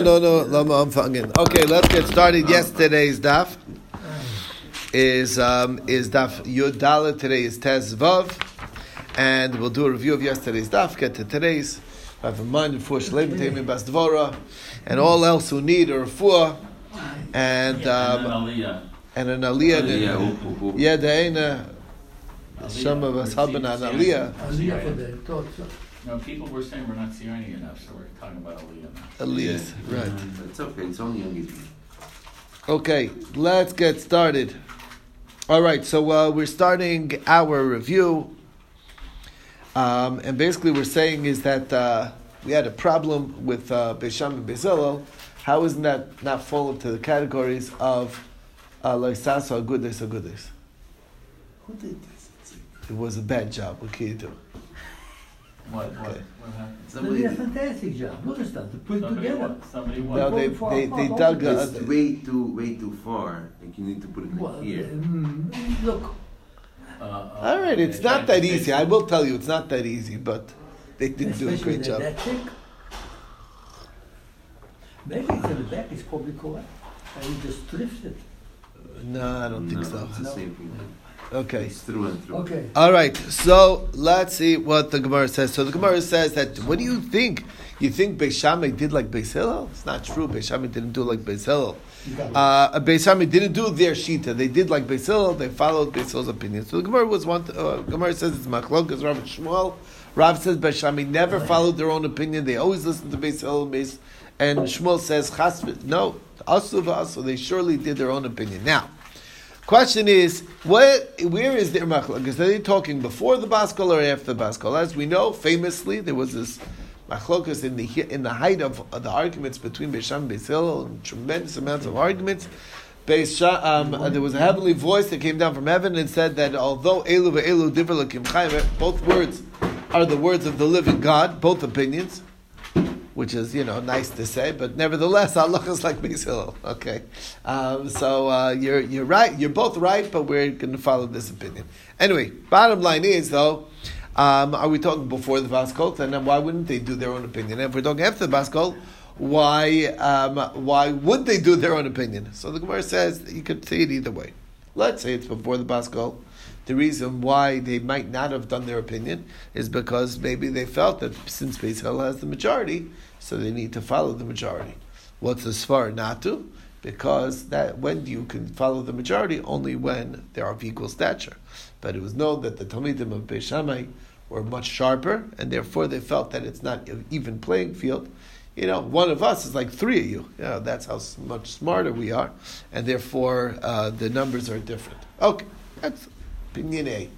No, no, lama amfangen. Okay, let's get started. Yesterday's daf is um, is daf Yud Dalet. Today is Tez Vav, and we'll do a review of yesterday's daf. Get to today's. I have a mind for Shalem Teimin Bas Dvora, and all else who need a refuah, and um, and an aliyah. Yeah, the aina. Some of us have an aliyah. Aliyah for the thoughts. No, people were saying we're not Sirani enough, so we're talking about Aliyah now. Aliyahs, right. It's okay, it's only young Okay, let's get started. All right, so uh, we're starting our review, um, and basically we're saying is that uh, we had a problem with uh, Beisham and Beis Hillel. How isn't that not fall into the categories of uh, Loisas or Agudis Agudis? Who did this? It was a bad job. What can you do? What, what, what happened? They did a fantastic job. Look at that. To put Somebody together. what? Somebody No, what? they Far, they, far, they far, dug. far. Uh, It's way too way too far. Like you need to put it Well, like here. mm, look, Uh, uh, all right, it's not that easy. it. I will tell you, it's not that easy, but they didn't do a great job. that thick. Maybe it's in the back. It's probably correct. And you just lift it. No, I don't think so. It's the No. same thing. Okay. Through and through. Okay. All right, so let's see what the Gemara says. So the Gemara says that, what do you think? You think Beis Shammai did like Beis Hillel? It's not true. Beis Shammai didn't do like Beis Hillel. You got it. Uh, Beis Shammai didn't do their shita. They did like Beis Hillel. They followed Beis Hillel's opinion. So the Gemara was one. Uh, Gemara says it's machlokas. Rav Shmuel. Rav says Beis Shammai never followed their own opinion. They always listened to Beis Hillel. Beis, and Shmuel says chas no asu v'asu. They surely did their own opinion. Now. Question is, what, where is their machlokes? Are they talking before the Baskol or after the Baskol? As we know, famously, there was this machlokas in the in the height of the arguments between Beisham and Beis Hillel, and tremendous amounts of arguments. Beis Sha- um, uh, there was a heavenly voice that came down from heaven and said that although Elu ve'elu divrei Elokim chayim, both words are the words of the living God, both opinions which is you know nice to say, but nevertheless, halacha is like Beis Hillel. Okay, um, so uh, you're you're right. You're both right, but we're going to follow this opinion anyway. Bottom line is though. Um, are we talking before the Baskol? And then why wouldn't they do their own opinion? And if we're talking after the Baskol, why um, why would they do their own opinion? So the Gemara says you could say it either way. Let's say it's before the Baskol. The reason why they might not have done their opinion is because maybe they felt that since Beis Hillel has the majority, so they need to follow the majority. What's the svar not to? Because that when you can follow the majority only when they are of equal stature. But it was known that the Talmidim of Beis Shammai were much sharper, and therefore they felt that it's not an even playing field. You know, one of us is like three of you. You know, that's how much smarter we are, and therefore uh, the numbers are different. Okay, that's opinion A.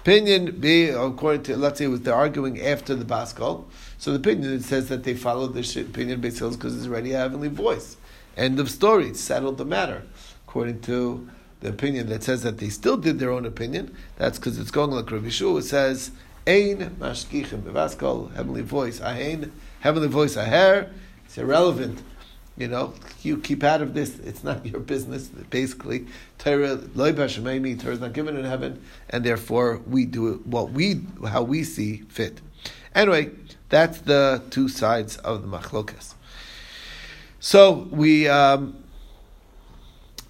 Opinion B, according to let's say, it was they're arguing after the Baskol. So the opinion says that they followed the opinion Beis Hillel because it's already a heavenly voice. End of story. Settled the matter. According to the opinion that says that they still did their own opinion, that's because it's going like Rabbi. It says, Ein mashkichim bevaskol, heavenly voice, ahin, heavenly voice, aher. It's irrelevant. You know, you keep out of this. It's not your business. Basically, Torah loy b'shemaymi. Torah is not given in heaven, and therefore we do what we how we see fit. Anyway, that's the two sides of the machlokas. So we um,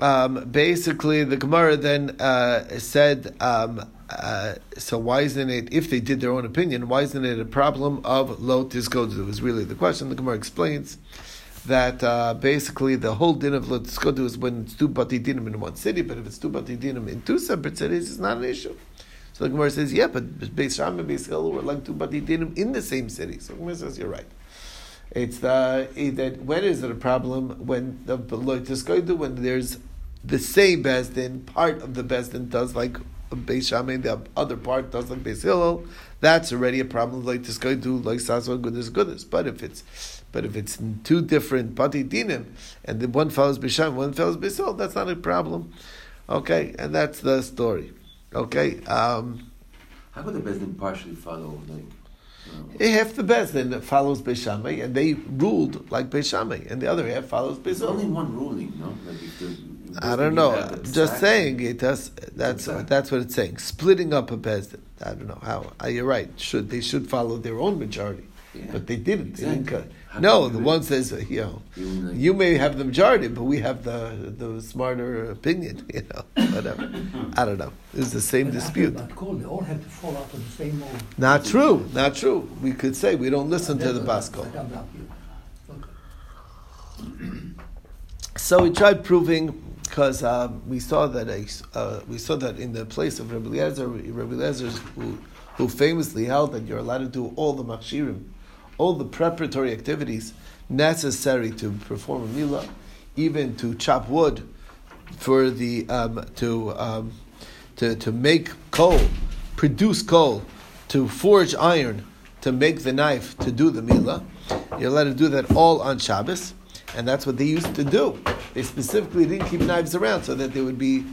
um, basically the Gemara then uh, said. Um, uh, so why isn't it, if they did their own opinion, why isn't it a problem of lo tiskodu? Was really the question. The Gemara explains that uh, basically the whole din of lo tiskodu is when it's two bati dinim in one city, but if it's two bati dinim in two separate cities, it's not an issue. So the Gemara says, yeah, but Beis Shammai and Beis Hillel were like two bati dinim in the same city. So the Gemara says, you're right. It's the that when is it a problem when the lo tiskodu when there's the same Bezdin, part of the Bezdin does like Beis Shammai, the other part does like Beis Hillel, that's already a problem like this guy do like Saswa goodness goodness. But if it's but if it's in two different bati dinim and the one follows Beis Shammai, one follows Beis Hillel, that's not a problem. Okay, and that's the story. Okay, um, How could the Bezdin partially follow like? Half the Bezdin follows Beis Shammai and they ruled like Beis Shammai, and the other half follows Beis there's only one ruling, no? Like I don't know. just saying it does. That's Exactly. that's what it's saying. Splitting up a bezdin. I don't know how. You're right. Should they should follow their own majority, Yeah. but they didn't. They didn't cut. No, the one says, uh, you know, You, may have the majority, but we have the the smarter opinion. You know, whatever. I don't know. It's the same But dispute. They all have to fall out of the same mold. Not true. Not true. We could say we don't listen to the Basco. Like I'm not you. Okay. So we tried proving because uh, we saw that a, uh, we saw that in the place of Rabbi Eliezer, Rabbi Eliezer who, who famously held that you're allowed to do all the machshirim, all the preparatory activities necessary to perform a milah, even to chop wood for the um, to, um, to to make coal, produce coal, to forge iron, to make the knife, to do the milah. You're allowed to do that all on Shabbos, and that's what they used to do. They specifically didn't keep knives around so that they would be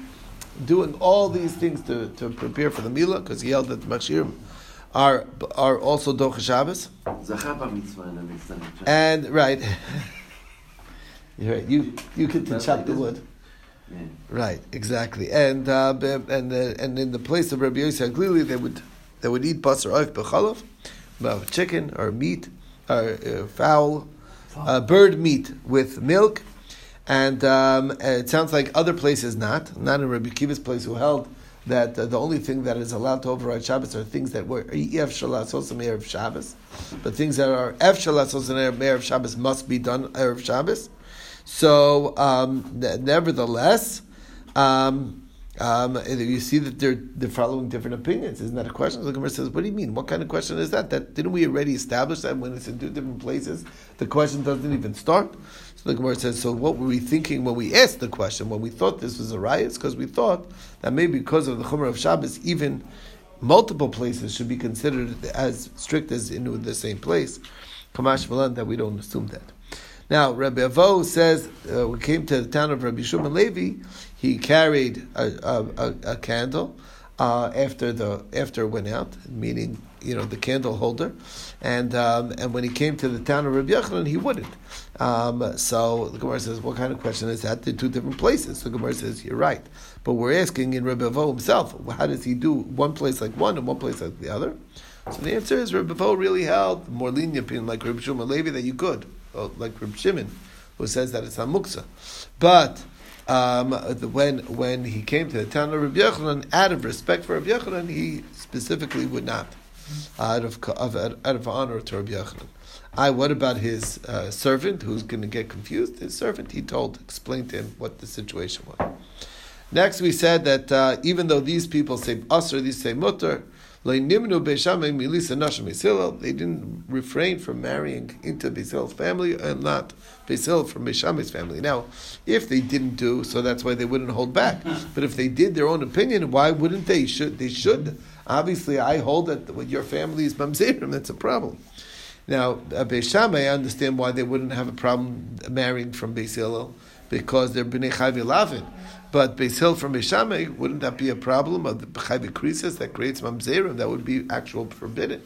doing all these things to, to prepare for the milah, because he held that the are are also doch Shabbos. Zachar bar mitzvah and then it's done. And right, you're right. You you get to chop the wood. Yeah. Right, exactly. And uh, and uh, and in the place of Rabbi Yosef Glili, they would they would eat basar oif b'chalav, chicken or meat or uh, fowl, uh, bird meat with milk. And um, it sounds like other places not, not in Rabbi Kiva's place, who held that uh, the only thing that is allowed to override Shabbos are things that were Ev Shalas also Erev Shabbos, but things that are Ev Shalas also Erev Shabbos must be done Erev Shabbos. So, um, nevertheless, um, um, you see that they're they're following different opinions. Isn't that a question? The Gemara says, "What do you mean? What kind of question is that? That didn't we already establish that when it's in two different places, the question doesn't even start?" So the Gemara says, "So what were we thinking when we asked the question? When we thought this was a riot, because we thought that maybe because of the Chumrah of Shabbos, even multiple places should be considered as strict as in the same place." Ka mashma lan, that we don't assume that. Now, Rabbi Avo says, uh, we came to the town of Rabbi Shimon Levi, he carried a, a, a, a candle uh, after the after it went out, meaning you know the candle holder, and um, and when he came to the town of Rabbi Yochanan, he wouldn't. Um, so the Gemara says, what kind of question is that? They're two different places. So the Gemara says, you're right, but we're asking in Rabbi Avo himself, how does he do one place like one and one place like the other? So the answer is Rabbi Avo really held more lenient opinion like Rabbi Shimon Levi that you could, like Rabbi Shimon, who says that it's not muksa, but. Um, when when he came to the town of Rabbi Yochanan, out of respect for Rabbi Yochanan, he specifically would not, out of of out of honor to Rabbi Yochanan. I. What about his uh, servant, who's going to get confused? His servant, he told, explained to him what the situation was. Next, we said that uh, even though these people say usr, these say mutter, they didn't refrain from marrying into Beisil's family and not Beisil from Beisham's family. Now, if they didn't do, so that's why they wouldn't hold back. But if they did their own opinion, why wouldn't they? Should they should? Obviously, I hold that with your family is mamzerim. That's a problem. Now, uh, Beis Shammai, I understand why they wouldn't have a problem marrying from Beis Hillel, because they're Bnei Chayvi Lavin. But Beis from Beis Shammai, wouldn't that be a problem of the Chayvi Krisis that creates Mamzerim? That would be actual forbidden.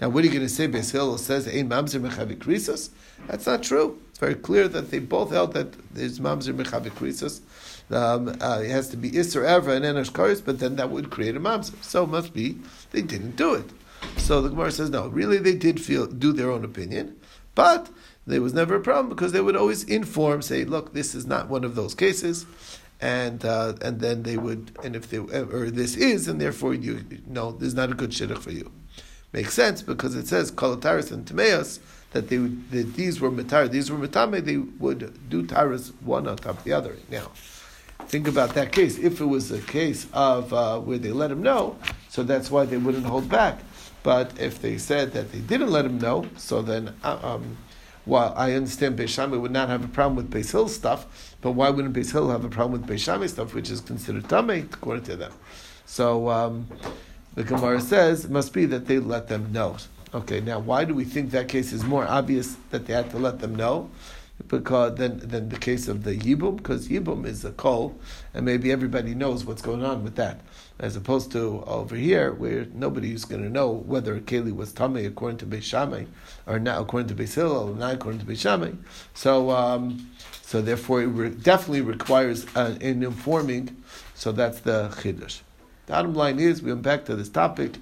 Now, what are you going to say? Beis says, Ein Mamzer Mechavi Krisis? That's not true. It's very clear that they both held that there's Mamzer Mechavi Krisis. Um, uh, it has to be Isser Evra and Enosh Karis, but then that would create a Mamzer. So it must be they didn't do it. So the Gemara says, no, really they did feel do their own opinion, but there was never a problem because they would always inform, say, look, this is not one of those cases, and uh, and then they would, and if they or this is, and therefore you know, this is not a good shidduch for you. Makes sense because it says kolataris and tameas that they would, that these were matar, these were matame, they would do taras one on top of the other. Now, think about that case. If it was a case of uh, where they let him know, so that's why they wouldn't hold back. But if they said that they didn't let him know, so then, uh, um, while I understand Beis Shammai would not have a problem with Beis Hill stuff, but why wouldn't Beis Hill have a problem with Beis Shammai stuff, which is considered tamei according to them? So um, the Gemara says it must be that they let them know. Okay, now why do we think that case is more obvious that they had to let them know? Because than than the case of the yibum, because yibum is a kol, and maybe everybody knows what's going on with that, as opposed to over here where nobody's going to know whether Keli was tamei according to Beis Shammai or not according to Beis Hillel or not according to Beis Shammai. So um, so therefore it re- definitely requires uh, an informing. So that's the chiddush. The bottom line is, we went back to this topic.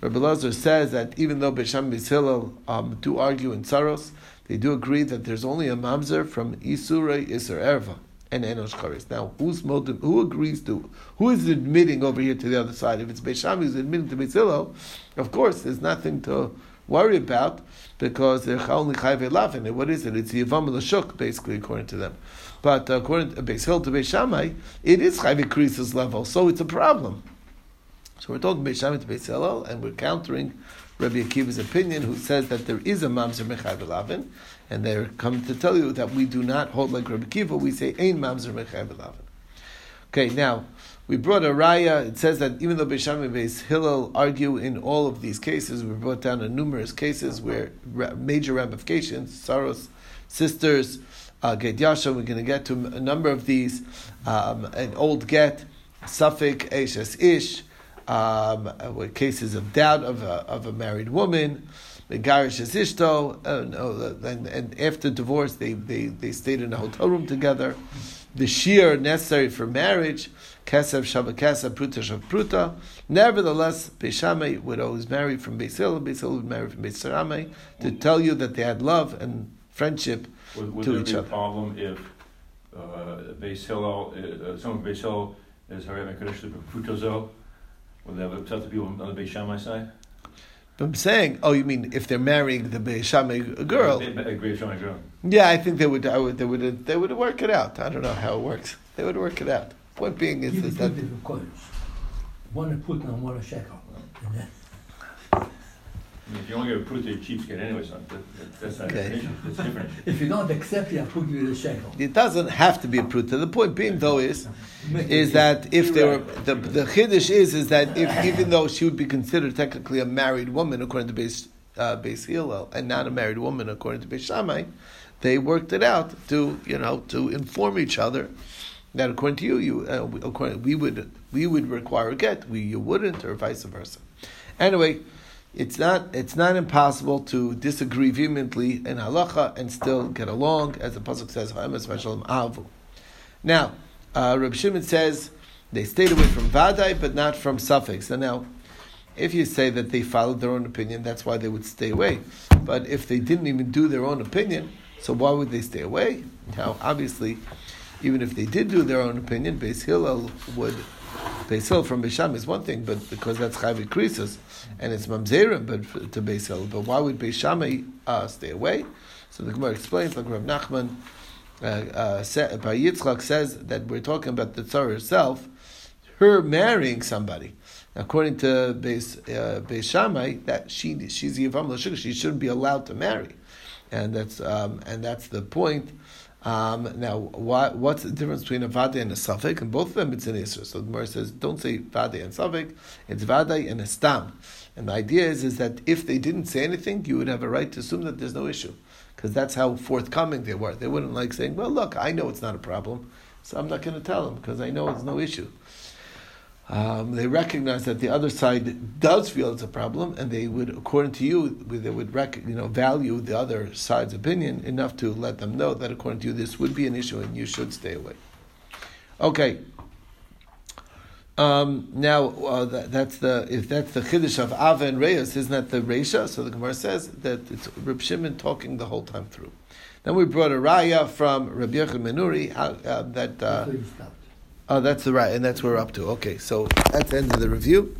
Rabbi Lazar says that even though Besham Beis Hillel um, do argue in Saros, they do agree that there's only a mamzer from Isura Isser Erva and Enosh Charis. Now, who's modim, who agrees to, who is admitting over here to the other side? If it's Beishami who's admitting to Beisilo, of course, there's nothing to worry about because they're only chayve lafin. What is it? It's Yivam Lashuk, basically, according to them. But according uh, to Beis Hill to Beis Shammai, it is chayve krisis level, so it's a problem. So we're talking Beis Shammai Beis Hillel, and we're countering Rabbi Akiva's opinion, who says that there is a mamzer mechayv lavin, and they're coming to tell you that we do not hold like Rabbi Akiva. We say ein mamzer mechayv lavin. Okay, now we brought a raya. It says that even though Beis Shammai and Beis Hillel argue in all of these cases, we brought down in numerous cases where major ramifications, Saros, sisters, uh, Get Yasha, we're going to get to a number of these, um, an old get, safek, Eshes Ish, um, with cases of doubt of a, of a married woman, Megarish is Ishto, uh, and, and after divorce they, they, they stayed in a hotel room together. The shear necessary for marriage, Kesev Shabbat Kesev, Pruta Shav Pruta. Nevertheless, Beishamay would always marry from Beis Hillel, Beis would marry from Beis Shammai, to tell you that they had love and friendship Would, would to each be a other. problem if uh, Beis Hillel, uh, uh, someone from Beis Hillel is Harei Mekadosh Putozo? Would that upset the people on the Beis Shammai side? But I'm saying, oh, you mean if they're marrying the Beis Shammai girl? A Beis Shammai girl. Yeah, I think they would. I would. They would. They would work it out. I don't know how it works. They would work it out. Point being is, is that different coins. One a put and one a shekel. And then I mean, if you only get a Pruta, you're cheapskate anyway, so that, that, that's not Okay. an issue. It's different. If you don't accept it, I put you the shekel. it doesn't have to be a pruta. The point being, though, is is that if there were the the chiddush is is that if even though she would be considered technically a married woman according to Beis uh, Beis Hillel and not a married woman according to Beis Shammai, they worked it out to you know to inform each other that according to you you uh, we- according we would we would require a get we you wouldn't or vice versa. Anyway. It's not. It's not impossible to disagree vehemently in halacha and still get along, as the pasuk says, "Ha'emes v'shalom ahavu." Now, uh, Reb Shimon says they stayed away from Vadai, but not from suffix. So now, if you say that they followed their own opinion, that's why they would stay away. But if they didn't even do their own opinion, so why would they stay away? Now, obviously, even if they did do their own opinion, Beis Hillel would. Beis Hillel from Beisham is one thing, but because that's Chayvi Krisus, and it's Mamzerim but to Beis. But why would Beis Shammai uh, stay away? So the Gemara explains, like Rav Nachman, uh, uh, sa- Bar Yitzchak says that we're talking about the Tzara herself, her marrying somebody. According to Beis, uh, Beis Shammai, that she she's Yivam she shouldn't be allowed to marry, and that's um, and that's the point. Um, now, what, what's the difference between a vade and a suffix? And both of them, it's an isra. So the Gemara says, don't say vade and suffix. It's vade and a stam. And the idea is, is that if they didn't say anything, you would have a right to assume that there's no issue, because that's how forthcoming they were. They wouldn't like saying, "Well, look, I know it's not a problem, so I'm not going to tell them because I know it's no issue." Um, they recognize that the other side does feel it's a problem, and they would, according to you, they would rec- you know value the other side's opinion enough to let them know that according to you this would be an issue and you should stay away. Okay. Um, now uh, that, that's the if that's the chiddush of Ava and Reyes, isn't that the Reisha? So the Gemara says that it's Reb Shimon talking the whole time through. Then we brought a raya from Rabbi Yochanan ben Nuri how, uh, that. Oh, that's the right, and that's where we're up to. Okay, so that's the end of the review.